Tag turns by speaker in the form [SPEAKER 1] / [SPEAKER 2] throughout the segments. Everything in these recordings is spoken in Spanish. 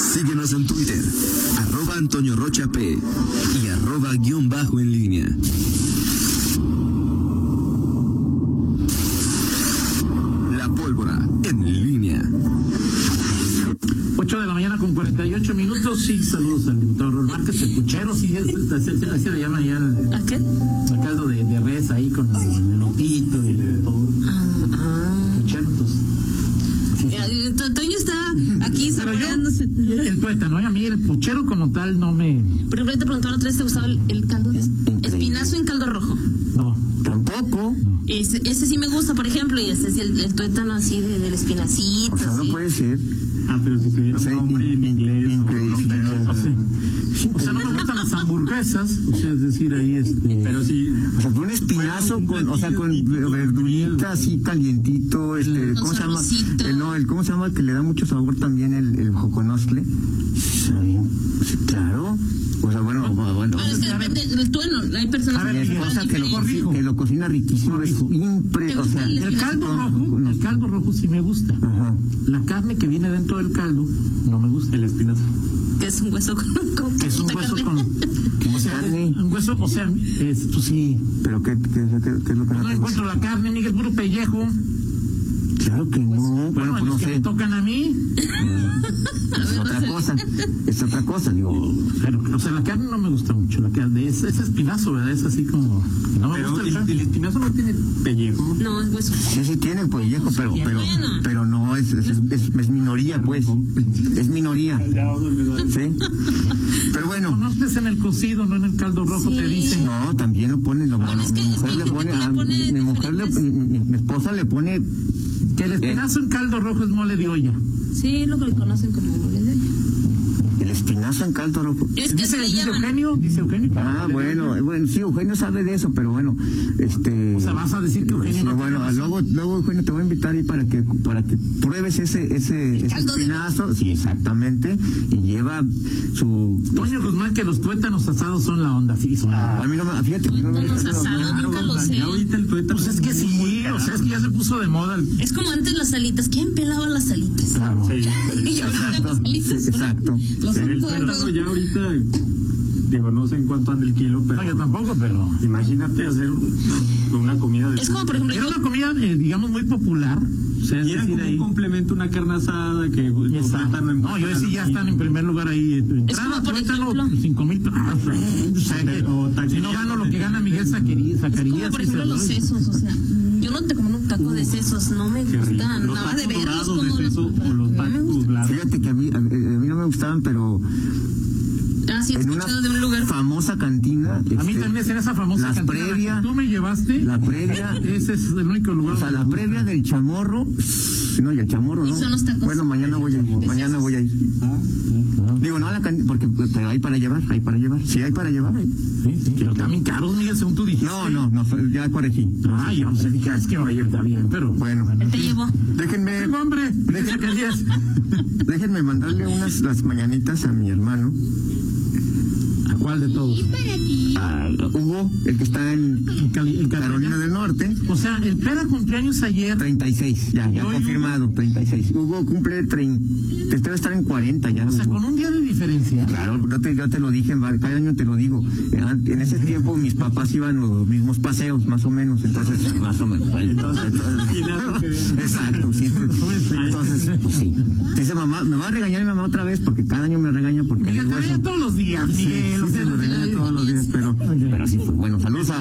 [SPEAKER 1] Síguenos en Twitter, arroba Antonio Rocha P y arroba guion bajo en línea. La pólvora en línea.
[SPEAKER 2] 8 de la mañana con 48 minutos. Sí, saludos al doctor Márquez, el puchero, sí, es, así, así le llaman ya el,
[SPEAKER 3] ¿A qué?
[SPEAKER 2] el caldo de, de res ahí con el elotito y todo.
[SPEAKER 3] Ah,
[SPEAKER 2] Puchero, entonces.
[SPEAKER 3] ah. Eh, To- Toño está aquí
[SPEAKER 2] Pero yo,
[SPEAKER 3] saboreándose.
[SPEAKER 2] el tuétano, ¿eh? a mí el puchero como tal no me.
[SPEAKER 3] Por ejemplo, te preguntaron otra vez, ¿te gustaba el, el caldo de espinazo en caldo rojo?
[SPEAKER 2] No.
[SPEAKER 4] Tampoco.
[SPEAKER 3] Ese, ese sí me gusta, por ejemplo, y ese es el, el tuétano así de, del espinacito.
[SPEAKER 4] O sea, no puede ser.
[SPEAKER 5] Ah, pero si tuviera
[SPEAKER 4] O sea,
[SPEAKER 5] un nombre en inglés.
[SPEAKER 2] Las hamburguesas, o sea, es decir, ahí este.
[SPEAKER 5] Pero sí.
[SPEAKER 4] O sea, un espinazo con, o sea, con verdurita así calientito, este, ¿cómo se llama? El, no, el, ¿cómo se llama? Que le da mucho sabor también el, el joconostle. Sí, claro. O sea, bueno, bueno.
[SPEAKER 3] Bueno, es que depende del tuétano. Hay personas
[SPEAKER 2] ver,
[SPEAKER 3] que
[SPEAKER 4] lo, cocina, que lo cocina riquísimo, es impre, o sea,
[SPEAKER 2] El caldo rojo, el caldo rojo sí me gusta.
[SPEAKER 4] Ajá.
[SPEAKER 2] La carne que viene dentro del caldo no me gusta.
[SPEAKER 5] El espinazo.
[SPEAKER 3] Que es un hueso con, con
[SPEAKER 2] Que es un hueso
[SPEAKER 3] carne.
[SPEAKER 2] con. O sea,
[SPEAKER 4] carne.
[SPEAKER 2] un hueso, o sea, es, pues sí.
[SPEAKER 4] Pero ¿qué, qué, qué- qué es lo que
[SPEAKER 2] No encuentro la carne, ni el puro pellejo.
[SPEAKER 4] Claro que no.
[SPEAKER 2] Bueno,
[SPEAKER 4] Bueno, pues no
[SPEAKER 2] que me
[SPEAKER 4] sé.
[SPEAKER 2] tocan a mí.
[SPEAKER 4] Es otra cosa. Es otra cosa, digo.
[SPEAKER 2] Pero, o sea, la carne no me gusta mucho. La carne es, es espinazo, ¿verdad? Es así como. No me
[SPEAKER 5] Pero
[SPEAKER 2] gusta el
[SPEAKER 5] el, el espinazo no tiene pellejo.
[SPEAKER 3] No, es hueso.
[SPEAKER 4] Sí, sí tiene pellejo, pero, pero, pero no, es, es, es, es minoría, pues. Es minoría. ¿Sí? Pero bueno.
[SPEAKER 2] No estés en el cocido, no en el caldo rojo,
[SPEAKER 3] Sí.
[SPEAKER 2] te dicen.
[SPEAKER 4] No, también lo pone, lo,
[SPEAKER 3] Bueno, es que-
[SPEAKER 4] mi mujer le pone,
[SPEAKER 3] que le
[SPEAKER 4] a-
[SPEAKER 3] pone
[SPEAKER 4] mi mujer le, mi, mi- mi esposa le pone,
[SPEAKER 2] Que el espinazo en caldo rojo es mole de olla.
[SPEAKER 3] Sí, lo que conocen como mole de olla.
[SPEAKER 4] El espinazo en caldo rojo.
[SPEAKER 3] Es que
[SPEAKER 2] Dice,
[SPEAKER 3] se le
[SPEAKER 2] dice. Eugenio, dice Eugenio.
[SPEAKER 4] Ah, bueno, eh, bueno, sí, Eugenio sabe de eso, pero bueno, este...
[SPEAKER 2] O sea, vas a decir que Eugenio no
[SPEAKER 4] bueno,
[SPEAKER 2] tiene
[SPEAKER 4] luego, luego Eugenio te voy a invitar ahí para que, para que pruebes ese, ese, ese
[SPEAKER 3] caldo de-
[SPEAKER 4] espinazo, sí, exactamente, y lleva su...
[SPEAKER 2] Toño Guzmán, que los tuétanos asados son la onda, sí, son la
[SPEAKER 4] A mí no me, fíjate no me
[SPEAKER 3] asados, nunca lo sé.
[SPEAKER 5] Ya ahorita el tuétano.
[SPEAKER 2] Pues es que sí, o sea, es que ya se puso de moda el.
[SPEAKER 3] Es como antes las alitas. ¿Quién pelaba las alitas?
[SPEAKER 2] Claro.
[SPEAKER 5] Sí.
[SPEAKER 3] Y ahorita las alitas
[SPEAKER 4] Exacto.
[SPEAKER 3] Los
[SPEAKER 5] El ya ahorita. Digo, no sé en cuánto anda el kilo, pero.
[SPEAKER 2] No, yo tampoco, pero.
[SPEAKER 5] Imagínate hacer una comida de.
[SPEAKER 3] Es como, por ejemplo,
[SPEAKER 2] Era una comida, eh, digamos, muy popular. O sea,
[SPEAKER 5] Y era
[SPEAKER 2] decir,
[SPEAKER 5] como
[SPEAKER 2] ahí.
[SPEAKER 5] un complemento, una carne asada que.
[SPEAKER 2] Exacto. No, yo decía, ya están en primer lugar ahí. eh, Entrada,
[SPEAKER 3] como, por
[SPEAKER 2] tuétano,
[SPEAKER 3] ejemplo-
[SPEAKER 2] cinco mil. Ah, o sea, que-
[SPEAKER 5] O
[SPEAKER 2] si no gano lo que gana Miguel Zacarías,
[SPEAKER 3] es como,
[SPEAKER 2] Zacarías
[SPEAKER 3] por ejemplo, los sesos. O sea, yo no te como un taco de sesos. No me gustan. Nada de verlos
[SPEAKER 5] dorados
[SPEAKER 3] como
[SPEAKER 5] de
[SPEAKER 3] los
[SPEAKER 5] seso o
[SPEAKER 3] preparan.
[SPEAKER 5] los
[SPEAKER 3] No me
[SPEAKER 5] tacos
[SPEAKER 3] gustan.
[SPEAKER 5] blancos.
[SPEAKER 4] Fíjate que a mí, a, a mí no me gustaban, pero
[SPEAKER 3] Ah, sí, he
[SPEAKER 4] en una
[SPEAKER 3] escuchado de un lugar.
[SPEAKER 4] famosa cantina...
[SPEAKER 2] A mí
[SPEAKER 4] este,
[SPEAKER 2] también es en esa famosa
[SPEAKER 4] las
[SPEAKER 2] cantina a la
[SPEAKER 4] previa-
[SPEAKER 2] que tú me llevaste.
[SPEAKER 4] La previa...
[SPEAKER 2] Ese es el único lugar.
[SPEAKER 4] O sea, la previa del chamorro, no, y el chamorro,
[SPEAKER 3] Y
[SPEAKER 4] ¿no?
[SPEAKER 3] son los tacos.
[SPEAKER 4] Bueno, mañana voy a ir, mañana voy a ir. Digo, no a la cantina, porque pero hay para llevar, hay para llevar. Sí, hay para llevar.
[SPEAKER 2] Sí, sí, pero también caros, Miguel, según tú dijiste.
[SPEAKER 4] No, no, no, ya corregí.
[SPEAKER 2] Ay, yo no sé, dije, es que vaya, está bien, pero.
[SPEAKER 4] Bueno,
[SPEAKER 3] te llevó.
[SPEAKER 4] déjenme,
[SPEAKER 2] Tengo hambre. Zacarías.
[SPEAKER 4] déjenme mandarle unas las mañanitas a mi hermano,
[SPEAKER 2] ¿A cuál de todos?
[SPEAKER 4] a Hugo, el que está en Carolina del Norte.
[SPEAKER 2] O sea, el pera cumpleaños ayer.
[SPEAKER 4] 36, ya, ya
[SPEAKER 2] Hoy,
[SPEAKER 4] confirmado, 36. Hugo cumple 30, debe estar en 40 ya.
[SPEAKER 2] O sea,
[SPEAKER 4] Hugo.
[SPEAKER 2] con un día de diferencia.
[SPEAKER 4] Claro, yo te, yo te lo dije, cada año te lo digo. En ese tiempo mis papás iban los mismos paseos, más o menos. Entonces, más o menos. Entonces,
[SPEAKER 5] ver.
[SPEAKER 4] exacto, sí. Entonces, pues sí. Dice mamá, me va a regañar mi mamá otra vez porque cada año me regaña porque
[SPEAKER 2] te
[SPEAKER 4] eso.
[SPEAKER 2] veía todos los días,
[SPEAKER 4] Sí,
[SPEAKER 2] Miguel.
[SPEAKER 4] sí, regaña todos los días, pero, pero sí fue. Bueno, saludos a,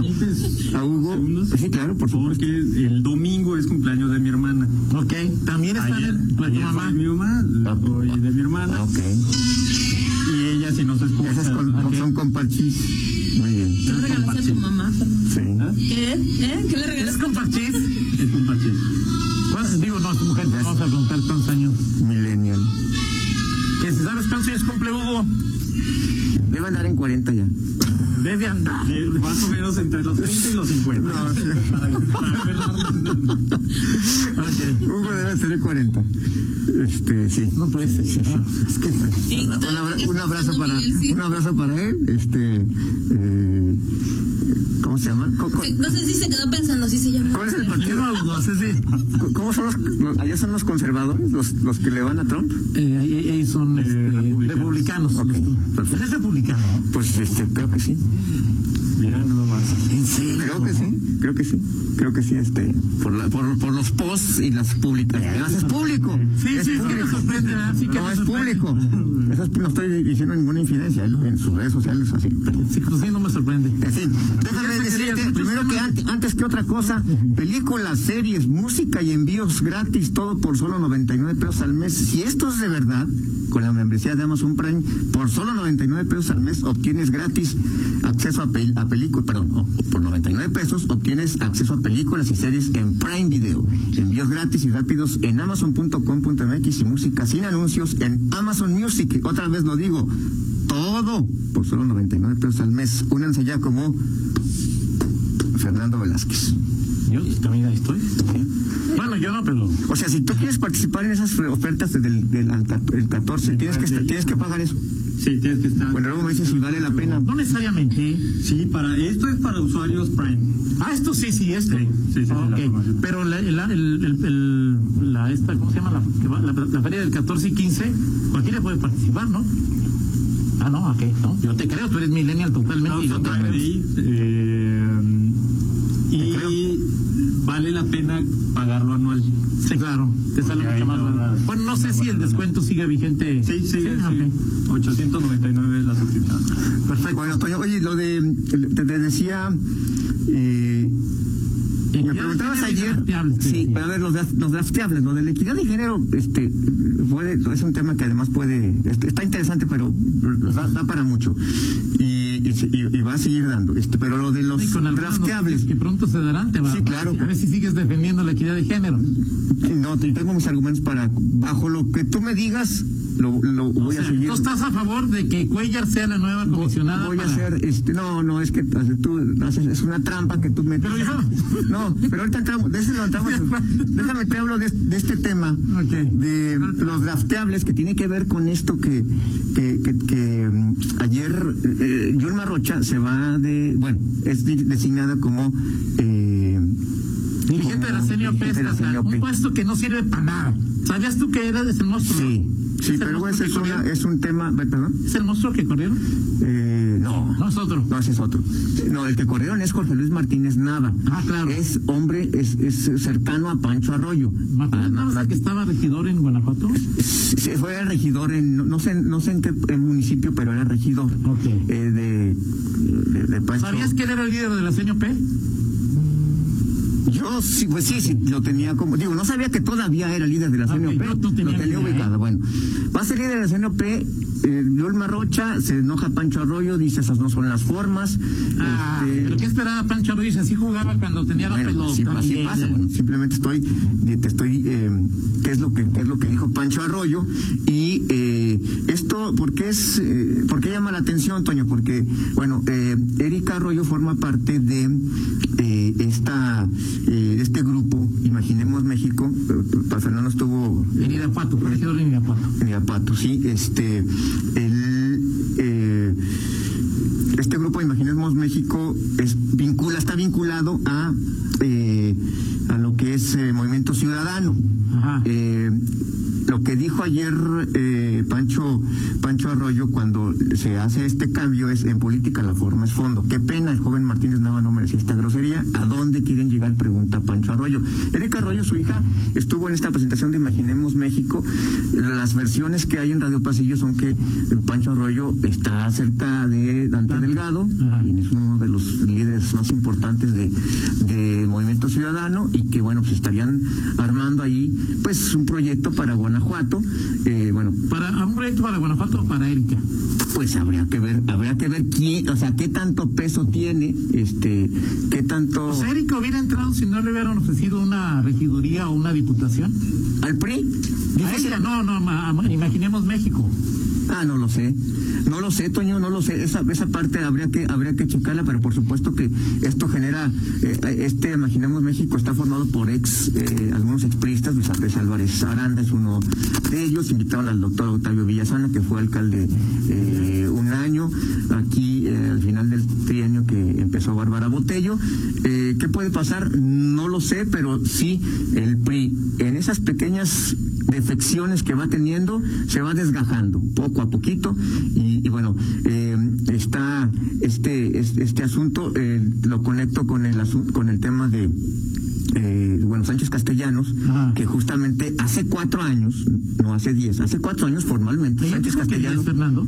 [SPEAKER 4] a Hugo. Pues sí, claro, por supuesto.
[SPEAKER 5] Porque el domingo es cumpleaños de mi hermana.
[SPEAKER 2] Ok, también está
[SPEAKER 5] Ayer,
[SPEAKER 2] pues,
[SPEAKER 5] ayer
[SPEAKER 2] mamá.
[SPEAKER 5] mi mamá, hoy de mi hermana.
[SPEAKER 4] Ok.
[SPEAKER 5] Y ella, si nos escucha.
[SPEAKER 4] Esas con- son comparchis. Muy bien.
[SPEAKER 3] ¿Qué le regalaste a tu mamá?
[SPEAKER 4] Sí.
[SPEAKER 3] ¿Qué? ¿Eh? ¿Qué le
[SPEAKER 2] ¿Es
[SPEAKER 3] regalaste?
[SPEAKER 2] con parchís?
[SPEAKER 5] Es con Pachis.
[SPEAKER 2] ¿Cuál- Digo, no, tu mujer, vamos a preguntar cuántos años.
[SPEAKER 4] Millennial.
[SPEAKER 2] Que si sabes cuántos años cumple Hugo,
[SPEAKER 4] Debe andar en 40 ya.
[SPEAKER 2] debe andar.
[SPEAKER 5] Eh, Más o menos entre los 30 y los 50.
[SPEAKER 2] Ok.
[SPEAKER 4] Hugo debe ser de 40. Este, sí.
[SPEAKER 2] No puede ser.
[SPEAKER 4] Sí, sí. Es que,
[SPEAKER 3] Sí,
[SPEAKER 4] un, abra- abrazo para un abrazo para él este eh, ¿Cómo se llama?
[SPEAKER 3] No sé si se quedó pensando, si se llama.
[SPEAKER 4] ¿Cuál es el partido?
[SPEAKER 2] No sé si.
[SPEAKER 4] ¿Cómo son los, los- allá son los conservadores, los, los que le van a Trump?
[SPEAKER 2] Eh, ahí, ahí son este,
[SPEAKER 5] republicanos.
[SPEAKER 4] Ok,
[SPEAKER 2] Pues es republicano. ¿no?
[SPEAKER 4] Pues este, creo que sí.
[SPEAKER 5] Mira, nada más.
[SPEAKER 2] ¿En serio?
[SPEAKER 4] Creo que sí, creo que sí. Creo que sí, este, por, la, por, por los posts y las publicaciones. Además es público.
[SPEAKER 2] Sí,
[SPEAKER 4] es
[SPEAKER 2] sí, sí,
[SPEAKER 4] público.
[SPEAKER 2] me sorprende, ¿verdad? Sí que
[SPEAKER 4] no, es
[SPEAKER 2] sorprende.
[SPEAKER 4] público. Eso es- no estoy diciendo ninguna infidencia ¿eh? en sus redes sociales, así.
[SPEAKER 2] Sí, pues sí, no me sorprende.
[SPEAKER 4] en fin, déjame decirte, primero que antes, antes que otra cosa, películas, series, música y envíos gratis, todo por solo 99 pesos al mes. Si esto es de verdad, con la membresía de Amazon Prime, por solo 99 pesos al mes obtienes gratis acceso a, pel- a películas, perdón, o- por 99 pesos obtienes acceso a películas y series en Prime Video. Envíos gratis y rápidos en amazon.com.mx y música sin anuncios en Amazon Music. Otra vez lo digo, todo por solo 99 pesos al mes. Únanse ya como Fernando Velázquez.
[SPEAKER 2] Yo también ahí estoy. Bueno, yo no, pero.
[SPEAKER 4] O sea, si tú quieres participar en esas ofertas del, del al cat- el 14, tienes que, estar- tienes que pagar eso.
[SPEAKER 5] Sí, tienes que estar.
[SPEAKER 4] Bueno, luego me dices si vale la pena.
[SPEAKER 2] No necesariamente.
[SPEAKER 5] Sí, para esto es para usuarios Prime.
[SPEAKER 2] Ah, esto sí, sí, esto.
[SPEAKER 5] Sí, sí, sí,
[SPEAKER 2] Ah,
[SPEAKER 5] la.
[SPEAKER 2] Pero la, el, el, el- el- la esta, ¿cómo se llama? La, la, feria del 14 y 15, cualquiera puede participar, ¿no? Ah, no, ok, no. Yo te creo, tú eres millennial totalmente.
[SPEAKER 5] No,
[SPEAKER 2] y yo te creo.
[SPEAKER 5] Eh, y vale la pena pagarlo anual.
[SPEAKER 2] Sí, claro, te sale mucho más barato. Bueno, no sé si el descuento sigue vigente.
[SPEAKER 5] Sí, sí, sí.
[SPEAKER 2] ok.
[SPEAKER 5] 899 es la suscripción.
[SPEAKER 4] Perfecto. Toño, oye, lo de. Te, te decía. eh, me preguntabas ayer, sí,
[SPEAKER 2] sí.
[SPEAKER 4] pero a ver, los, los drafteables, lo de la equidad de género, este, puede, es un tema que además puede, este, está interesante, pero da, da para mucho. Y, y, y- va a seguir dando. Este, pero lo de los
[SPEAKER 2] con
[SPEAKER 4] drafteables,
[SPEAKER 2] que pronto se darán, te va
[SPEAKER 4] Sí, claro.
[SPEAKER 2] A ver si sigues defendiendo la equidad de género.
[SPEAKER 4] No, te- tengo mis argumentos para, bajo lo que tú me digas, lo, lo voy
[SPEAKER 2] O
[SPEAKER 4] a
[SPEAKER 2] sea,
[SPEAKER 4] seguir.
[SPEAKER 2] ¿Tú estás a favor de que Cuellar sea la nueva comisionada?
[SPEAKER 4] Voy a
[SPEAKER 2] para-
[SPEAKER 4] hacer, este, no, no, es que sea, tú haces, es una trampa que tú metes.
[SPEAKER 2] Pero yo-
[SPEAKER 4] No, pero ahorita entramos, de ese lo entramos, déjame te hablo de, de este tema,
[SPEAKER 2] Ok.
[SPEAKER 4] de los drafteables que tiene que ver con esto que, que, que, que, mm, ayer eh, Yulma Rocha se va de, bueno, es de- designada como eh,
[SPEAKER 2] Dirigente de la CNOP,
[SPEAKER 4] de
[SPEAKER 2] un puesto que no sirve para nada. ¿Sabías tú que era ese monstruo?
[SPEAKER 4] Sí, sí,
[SPEAKER 2] ¿Es el
[SPEAKER 4] pero ese es, una- es un tema, perdón,
[SPEAKER 2] ¿Es el monstruo que corrieron?
[SPEAKER 4] eh, no.
[SPEAKER 2] No, es otro.
[SPEAKER 4] No, ese es otro. No, el que corrieron es Jorge Luis Martínez Nava.
[SPEAKER 2] Ah, claro.
[SPEAKER 4] Es hombre, es, es cercano a Pancho Arroyo.
[SPEAKER 2] ¿Martínez
[SPEAKER 4] Ah, no,
[SPEAKER 2] el que estaba regidor en Guanajuato?
[SPEAKER 4] Se fue regidor en, no, sé, no sé en qué en municipio, pero era regidor.
[SPEAKER 2] Ok.
[SPEAKER 4] Eh, de, de, de Pancho.
[SPEAKER 2] ¿Sabías que él era el líder de la CNOP?
[SPEAKER 4] Yo sí, pues sí, sí, lo tenía como, digo, no sabía que todavía era líder de la CNOP,
[SPEAKER 2] no tenía
[SPEAKER 4] lo tenía ubicado.
[SPEAKER 2] ¿eh?
[SPEAKER 4] Bueno, va a ser líder de la CNOP, eh, Rocha, se enoja Pancho Arroyo, dice esas no son las formas.
[SPEAKER 2] Ah,
[SPEAKER 4] este,
[SPEAKER 2] ¿pero qué esperaba Pancho Ruiz? Así jugaba cuando tenía la
[SPEAKER 4] Bueno,
[SPEAKER 2] pelota.
[SPEAKER 4] sí, así
[SPEAKER 2] Bien.
[SPEAKER 4] pasa. Bueno, simplemente estoy, te estoy, eh, qué es lo que, qué es lo que dijo Pancho Arroyo y eh, esto, ¿por qué es, eh, por qué llama la atención, Toño? Porque, bueno, eh, Arroyo forma parte de eh, esta, eh, este grupo, Imaginemos México, Fernando estuvo
[SPEAKER 2] En Irapuato, fue regidor en Irapuato.
[SPEAKER 4] en Irapuato, sí, este, el, eh, este grupo Imaginemos México es vincula, está vinculado a, eh, a lo que es Movimiento Ciudadano.
[SPEAKER 2] Ajá.
[SPEAKER 4] Eh, lo que dijo ayer eh, Pancho Pancho Arroyo cuando se hace este cambio es en política la forma es fondo. Qué pena, el joven Martínez Nava no merecía esta grosería. ¿A dónde quieren llegar? Pregunta Pancho Arroyo. Erika Arroyo, su hija, estuvo en esta presentación de Imaginemos México. Las versiones que hay en Radio Pasillo son que Pancho Arroyo está cerca de Dante Delgado, quien es uno de los líderes más importantes de, de Movimiento Ciudadano y que bueno, pues estarían armando ahí pues un proyecto para Guanajuato. Eh, bueno,
[SPEAKER 2] Para un proyecto para Guanajuato o para Erika.
[SPEAKER 4] pues habría que ver, habría que ver quién, o sea, qué tanto peso tiene, este, qué tanto
[SPEAKER 2] O sea, Erika hubiera entrado si no le hubieran ofrecido una regiduría o una diputación.
[SPEAKER 4] al PRI.
[SPEAKER 2] No, no, ma- ma- imaginemos México.
[SPEAKER 4] Ah, no lo sé. No lo sé, Toño, no lo sé. Esa, esa parte habría que habría que checarla, pero por supuesto que esto genera, eh, este, imaginemos México está formado por ex, eh, algunos expristas, Luis Andrés Álvarez Aranda es uno de ellos, invitaron al doctor Octavio Villasana, que fue alcalde eh, un año, aquí eh, al final del trienio que empezó Bárbara Botello. Eh, ¿Qué puede pasar? No lo sé, pero sí el PRI en esas pequeñas defecciones que va teniendo se va desgajando poco a poquito y, y bueno eh, está este este, este asunto eh, lo conecto con el asunto con el tema de eh, bueno, Sánchez Castellanos,
[SPEAKER 2] Ajá.
[SPEAKER 4] que justamente hace cuatro años, no hace diez, hace cuatro años formalmente, Sánchez Castellanos,
[SPEAKER 2] Fernando,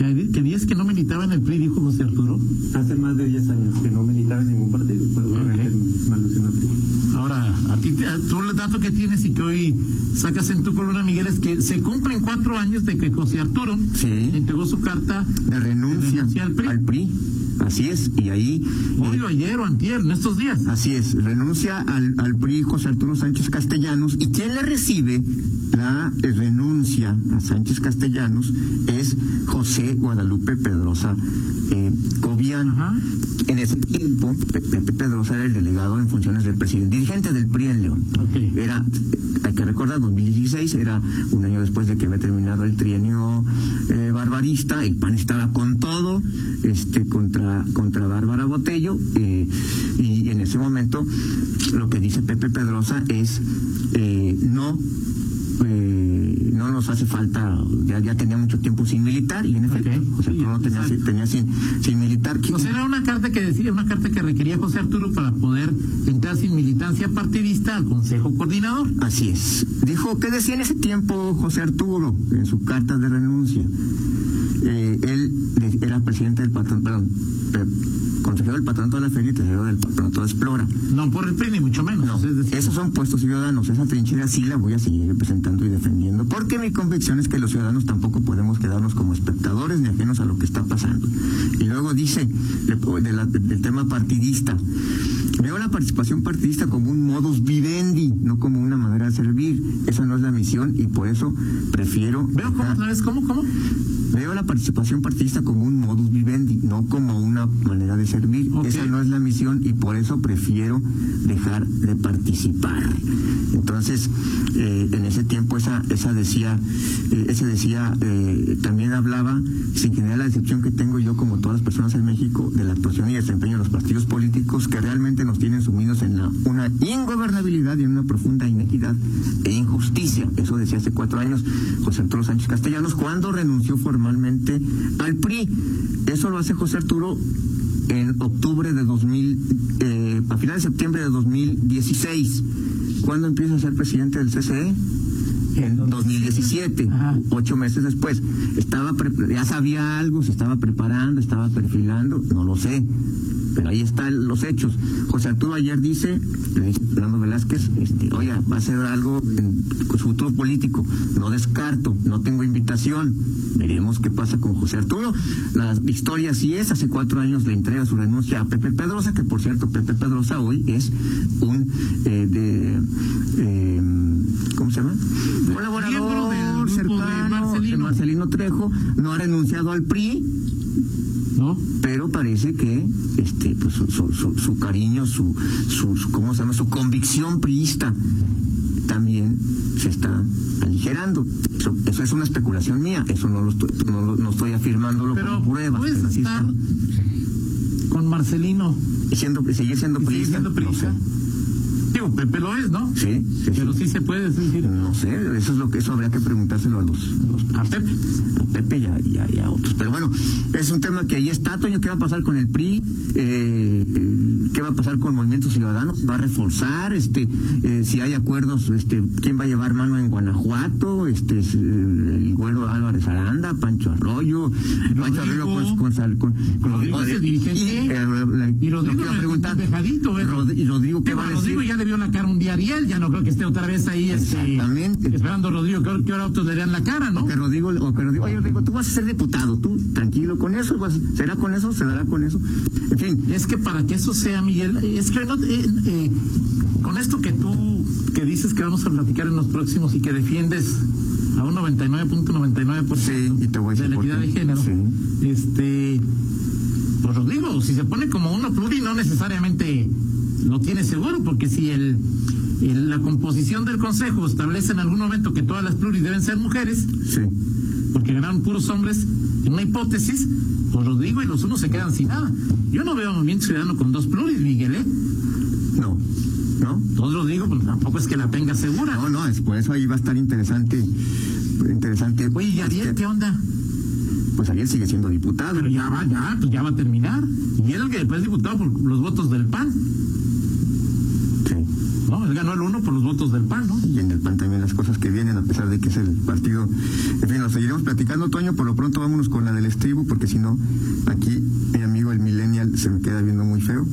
[SPEAKER 2] que, que días que no militaba en el PRI, dijo José Arturo.
[SPEAKER 5] Hace más de 10 años que no militaba en ningún partido, me.
[SPEAKER 2] Ahora, a ti, tú el dato que tienes y que hoy sacas en tu columna, Miguel, es que se cumplen cuatro años de que José Arturo
[SPEAKER 4] Sí.
[SPEAKER 2] entregó su carta
[SPEAKER 4] de renuncia,
[SPEAKER 2] renuncia al PRI.
[SPEAKER 4] al PRI. Así es, y ahí
[SPEAKER 2] hoy
[SPEAKER 4] eh,
[SPEAKER 2] o ayer o antier, en estos días.
[SPEAKER 4] Así es, renuncia al, al PRI José Arturo Sánchez Castellanos y quien le recibe la renuncia a Sánchez Castellanos es José Guadalupe Pedrosa eh, Cobian.
[SPEAKER 2] Ajá.
[SPEAKER 4] En ese tiempo, Pe- Pepe Pedrosa era el delegado en funciones del presidente, dirigente del PRI en León.
[SPEAKER 2] Ok.
[SPEAKER 4] Era, hay que recordar, 2016 era un año después de que había terminado el trienio eh, barbarista, el PAN estaba con todo, este, contra, contra Bárbara Botello, eh, y en ese momento lo que dice Pepe Pedrosa es eh, no nos hace falta, ya, ya tenía mucho tiempo sin militar y en efecto,
[SPEAKER 2] Ok.
[SPEAKER 4] José Arturo
[SPEAKER 2] Sí,
[SPEAKER 4] tenía, sin, sin militar.
[SPEAKER 2] O sea, era una carta que decía, una carta que requería José Arturo para poder entrar sin militancia partidista al Consejo Coordinador.
[SPEAKER 4] Así es. Dijo, ¿qué decía en ese tiempo José Arturo en su carta de renuncia? Eh, él era presidente del patrón, perdón, pe- consejero del patronato de la feria y tesorero del patronato de Explora.
[SPEAKER 2] No por el PRI, ni mucho menos.
[SPEAKER 4] No, esos son puestos ciudadanos. Esa trinchera sí la voy a seguir representando y defendiendo, porque mi convicción es que los ciudadanos tampoco podemos quedarnos como espectadores ni ajenos a lo que está pasando. Y luego dice de la- del tema partidista. Veo la participación partidista como un modus vivendi, no como una manera de servir. Esa no es la misión y por eso prefiero.
[SPEAKER 2] Veo cómo
[SPEAKER 4] dejar-
[SPEAKER 2] otra vez, ¿cómo, cómo?
[SPEAKER 4] Veo la participación partidista como un modus vivendi, no como una manera de servir. Esa no es la misión y por eso prefiero dejar de participar. Entonces, eh, en ese tiempo esa, esa decía, eh, ese decía, eh, también hablaba, sin generar la decepción que tengo yo como todas las personas en México, de la actuación y desempeño de los partidos políticos que realmente tienen sumidos en la, una ingobernabilidad y en una profunda inequidad e injusticia. Eso decía hace cuatro años José Arturo Sánchez Castellanos cuando renunció formalmente al PRI. Eso lo hace José Arturo en octubre de 2000, eh, a finales de septiembre de 2016. ¿Cuándo empieza a ser presidente del CCE? En 2017,
[SPEAKER 2] Ajá.
[SPEAKER 4] ocho meses después. Estaba ya sabía algo, se estaba preparando, estaba perfilando, no lo sé. Pero ahí están los hechos. José Arturo ayer dice, le dice Fernando Velázquez, este, oye, va a hacer algo en su futuro político. No descarto, no tengo invitación. Veremos qué pasa con José Arturo. La historia sí es, hace cuatro años le entrega su renuncia a Pepe Pedrosa, que por cierto, Pepe Pedrosa hoy es un eh, de eh, ¿cómo se llama?
[SPEAKER 2] Miembro
[SPEAKER 4] Colaborador
[SPEAKER 2] del de
[SPEAKER 4] cercano
[SPEAKER 2] Marcelino.
[SPEAKER 4] de Marcelino Trejo, no ha renunciado al PRI,
[SPEAKER 2] ¿No?
[SPEAKER 4] pero parece que este pues su, su, su- su cariño su, su, cómo se llama su convicción priista también se está aligerando eso, eso es una especulación mía eso no lo estoy, no, lo- no estoy afirmándolo
[SPEAKER 2] Pero puedes estar
[SPEAKER 4] está.
[SPEAKER 2] con Marcelino
[SPEAKER 4] siendo, seguir siendo priista no sé
[SPEAKER 2] Digo, Pepe lo es, ¿no?
[SPEAKER 4] sí, sí,
[SPEAKER 2] Pero
[SPEAKER 4] sí.
[SPEAKER 2] sí se puede decir
[SPEAKER 4] no sé eso es lo que eso habría que preguntárselo a los, los
[SPEAKER 2] a Pepe.
[SPEAKER 4] a Pepe y a, y a- y a otros. Pero bueno, es un tema que ahí está, Toño, ¿qué va a pasar con el PRI? Eh, ¿Qué va a pasar con Movimiento Ciudadano? ¿Va a reforzar? este eh, Si hay acuerdos, este ¿quién va a llevar mano en Guanajuato? este es, eh, El güero Álvarez Aranda, Pancho Arroyo, Pancho Arroyo con, con, sal- con, con
[SPEAKER 2] Rodrigo el dirigente.
[SPEAKER 4] Y, eh, la-
[SPEAKER 2] Y
[SPEAKER 4] lo
[SPEAKER 2] Rodrigo
[SPEAKER 4] ¿Y Rodrigo qué
[SPEAKER 2] Digo,
[SPEAKER 4] va a
[SPEAKER 2] a
[SPEAKER 4] decir?
[SPEAKER 2] Rodrigo ya vio la cara un día Ariel, ya no creo que esté otra vez ahí este, esperando a Rodrigo que, que ahora otros le vean la cara, ¿no?
[SPEAKER 4] que Rodrigo, o que Rodrigo, oye Rodrigo, tú vas a ser diputado, tú tranquilo con eso, vas- será con eso, se dará con eso. En fin,
[SPEAKER 2] Es que para que eso sea, Miguel, es que no, eh, eh, con esto que tú que dices que vamos a platicar en los próximos y que defiendes a un 99.99%
[SPEAKER 4] Sí, y te voy a
[SPEAKER 2] de la equidad de género,
[SPEAKER 4] Sí.
[SPEAKER 2] este, pues Rodrigo, si se pone como uno pluri, no necesariamente lo tiene seguro, porque si el, el- la composición del consejo establece en algún momento que todas las pluris deben ser mujeres,
[SPEAKER 4] sí.
[SPEAKER 2] porque ganaron puros hombres en una hipótesis, pues los digo y los unos se quedan sin nada. Yo no veo movimiento ciudadano con dos pluris, Miguel, ¿eh?
[SPEAKER 4] No, no.
[SPEAKER 2] Todos los digo, pues tampoco es que la tenga segura.
[SPEAKER 4] No, no, es por eso ahí va a estar interesante. Interesante.
[SPEAKER 2] Oye, ¿y Ariel qué onda?
[SPEAKER 4] Pues Ariel sigue siendo diputado.
[SPEAKER 2] Pero ya va, ya, pues ya va a terminar. Y era el que después es diputado por los votos del PAN. ¿No? Él ganó el uno por los votos del PAN, ¿no?
[SPEAKER 4] Y en el PAN también las cosas que vienen, a pesar de que es el partido. En fin, lo seguiremos platicando, Toño. Por lo pronto vámonos con la del estribo, porque si no, aquí mi amigo el Millennial se me queda viendo muy feo.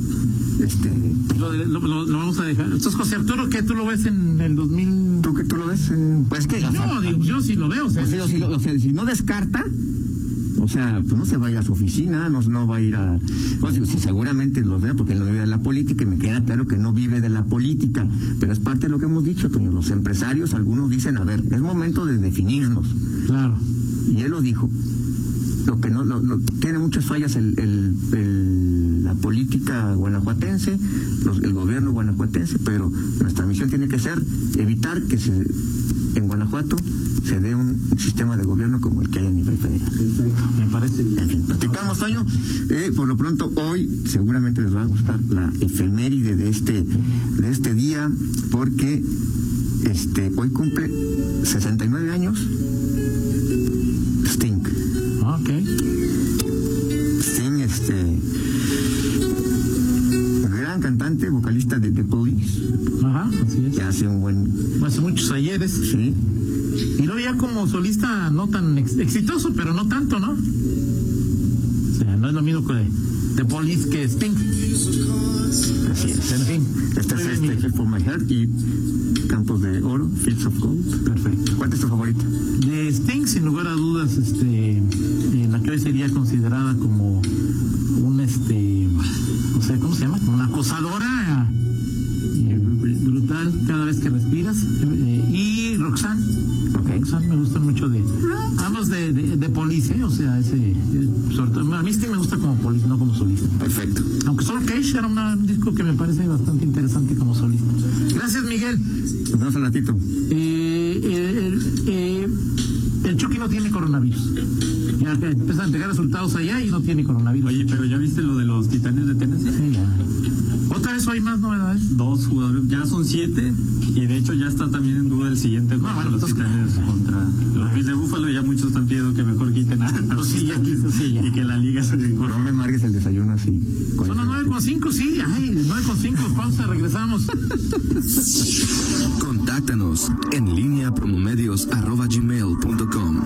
[SPEAKER 4] Este.
[SPEAKER 2] Lo, de- lo- lo- lo vamos a dejar. Entonces, José Arturo, ¿qué tú lo ves en el 2000?
[SPEAKER 4] ¿Tú, que tú lo ves? Pues que.
[SPEAKER 2] No, digo, yo sí lo veo. O sea,
[SPEAKER 4] Pues, si, o sea, si no descarta, o sea, pues no se va a ir a su oficina, no, no va a ir a... Pues, sí, seguramente lo vea porque él no vive de la política y me queda claro que no vive de la política, pero es parte de lo que hemos dicho, Toño. Los empresarios, algunos dicen, a ver, es momento de definirnos.
[SPEAKER 2] claro.
[SPEAKER 4] Y él lo dijo. Lo que no, lo- lo- tiene muchas fallas el, el- el- la política guanajuatense, los- el gobierno guanajuatense, pero nuestra misión tiene que ser evitar que se, en Guanajuato se dé un sistema de gobierno como el que hay a nivel federal.
[SPEAKER 2] Me parece.
[SPEAKER 4] En fin, platicamos, Toño. Eh, por lo pronto, hoy seguramente les va a gustar la efeméride de este, de este día, porque este, hoy cumple 69 años Sting.
[SPEAKER 2] Ok.
[SPEAKER 4] Sting, este, cantante, vocalista de The Police,
[SPEAKER 2] Ajá, así es.
[SPEAKER 4] que hace un buen,
[SPEAKER 2] Hace muchos ayeres.
[SPEAKER 4] sí,
[SPEAKER 2] Y luego ya como solista no tan ex- exitoso, pero no tanto, ¿no? O sea, no es lo mismo que de Police que Sting.
[SPEAKER 4] así es.
[SPEAKER 2] En fin.
[SPEAKER 4] Este es
[SPEAKER 2] bien,
[SPEAKER 4] este, for My Heart y Campos de Oro, Fields of Gold.
[SPEAKER 2] Perfecto.
[SPEAKER 4] ¿Cuál es tu favorita?
[SPEAKER 2] De Sting, sin lugar a dudas, este, la que hoy sería considerada como un, este, sea, ¿cómo se llama? Como una acosadora eh, brutal cada vez que respiras. Eh, y Roxanne. Roxanne me gusta mucho de, ambos de, de, de Police, ¿eh? o sea, ese, eh, sobre todo, a mí Sting me gusta como Police, no como solista.
[SPEAKER 4] Perfecto.
[SPEAKER 2] Aunque solo Cage era una- un disco que me parece bastante interesante como solista. Gracias, Miguel.
[SPEAKER 4] Nos vemos al ratito.
[SPEAKER 2] Eh, no tiene coronavirus. Ya que empieza a entregar resultados allá y no tiene coronavirus.
[SPEAKER 5] Oye, pero ¿ya viste lo de los titanes de Tennessee?
[SPEAKER 2] Sí, ya. Otra vez hay más novedades.
[SPEAKER 5] Dos jugadores, ya son siete, y de hecho ya está también en duda el siguiente juego
[SPEAKER 2] Ah, bueno,
[SPEAKER 5] de los
[SPEAKER 2] entonces-
[SPEAKER 5] titanes contra los Bills de Búfalo. Ya muchos están pidiendo que mejor quiten a los
[SPEAKER 2] Sí, ya quiso, sí, ya.
[SPEAKER 5] y que la liga se
[SPEAKER 4] No me margues el desayuno así.
[SPEAKER 2] Son las
[SPEAKER 4] ese-
[SPEAKER 2] 9.5, sí. Ay, 9.5, pausa, regresamos.
[SPEAKER 1] Contáctanos en línea promomedios arroba